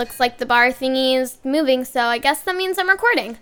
Looks like the bar thingy is moving, so I guess that means I'm recording.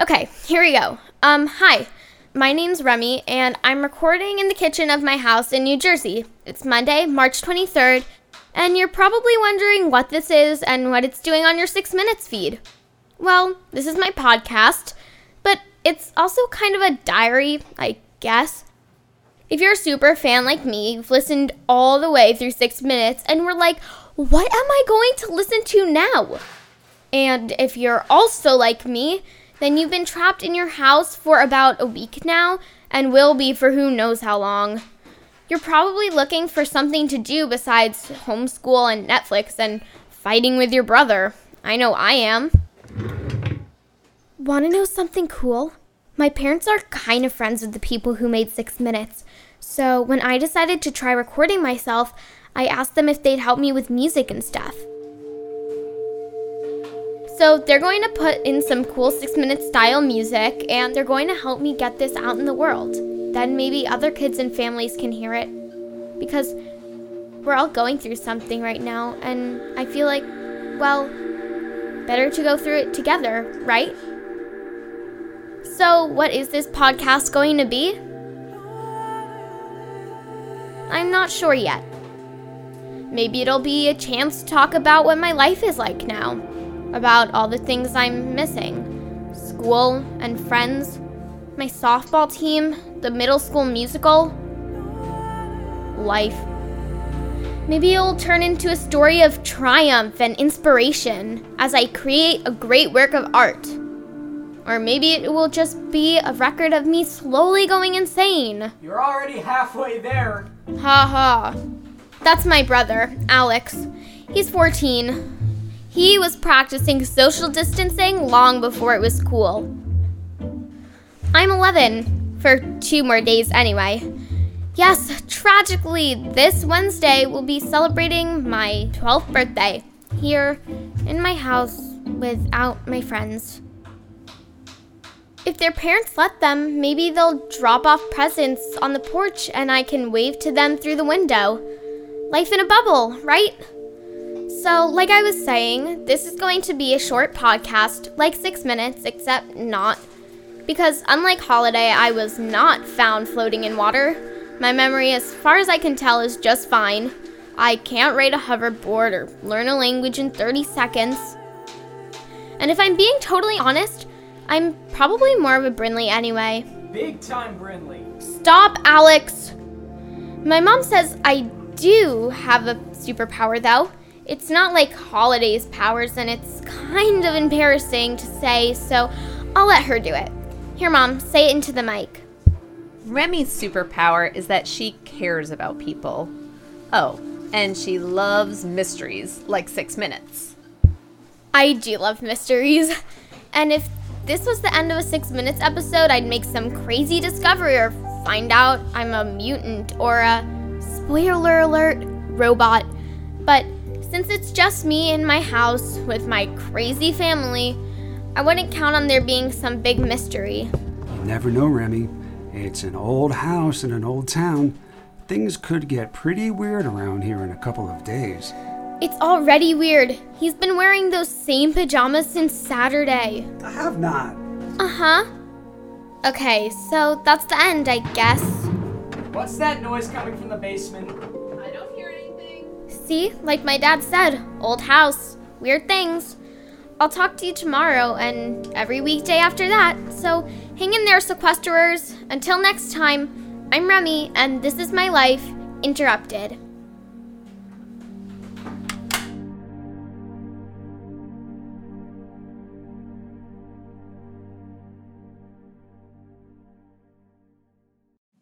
Okay, here we go. Um, hi. My name's Remy, and I'm recording in the kitchen of my house in New Jersey. It's Monday, March 23rd, and you're probably wondering what this is and what it's doing on your Six Minutes feed. Well, this is my podcast, but it's also kind of a diary, I guess. If you're a super fan like me, you've listened all the way through six minutes and we're like, what am I going to listen to now? And if you're also like me, then you've been trapped in your house for about a week now and will be for who knows how long. You're probably looking for something to do besides homeschool and Netflix and fighting with your brother. I know I am. Want to know something cool? My parents are kind of friends with the people who made Six Minutes. So when I decided to try recording myself, I asked them if they'd help me with music and stuff. So they're going to put in some cool six minute style music and they're going to help me get this out in the world. Then maybe other kids and families can hear it. Because we're all going through something right now, and I feel like, well, better to go through it together, right? So, what is this podcast going to be? I'm not sure yet. Maybe it'll be a chance to talk about what my life is like now, about all the things I'm missing school and friends, my softball team, the middle school musical, life. Maybe it'll turn into a story of triumph and inspiration as I create a great work of art. Or maybe it will just be a record of me slowly going insane. You're already halfway there. Ha ha. That's my brother, Alex. He's 14. He was practicing social distancing long before it was cool. I'm 11, for two more days anyway. Yes, tragically, this Wednesday we'll be celebrating my 12th birthday here in my house without my friends. If their parents let them, maybe they'll drop off presents on the porch and I can wave to them through the window. Life in a bubble, right? So, like I was saying, this is going to be a short podcast, like six minutes, except not. Because unlike Holiday, I was not found floating in water. My memory, as far as I can tell, is just fine. I can't ride a hoverboard or learn a language in 30 seconds. And if I'm being totally honest, I'm probably more of a Brinley anyway. Big time Brinley. Stop, Alex! My mom says I do have a superpower, though. It's not like Holiday's powers, and it's kind of embarrassing to say, so I'll let her do it. Here, Mom, say it into the mic. Remy's superpower is that she cares about people. Oh, and she loves mysteries like six minutes. I do love mysteries. And if this was the end of a six minutes episode, I'd make some crazy discovery or find out I'm a mutant or a spoiler alert robot. But since it's just me in my house with my crazy family, I wouldn't count on there being some big mystery. You never know, Remy. It's an old house in an old town. Things could get pretty weird around here in a couple of days. It's already weird. He's been wearing those same pajamas since Saturday. I have not. Uh huh. Okay, so that's the end, I guess. What's that noise coming from the basement? I don't hear anything. See, like my dad said, old house, weird things. I'll talk to you tomorrow and every weekday after that. So hang in there, sequesterers. Until next time, I'm Remy, and this is my life interrupted.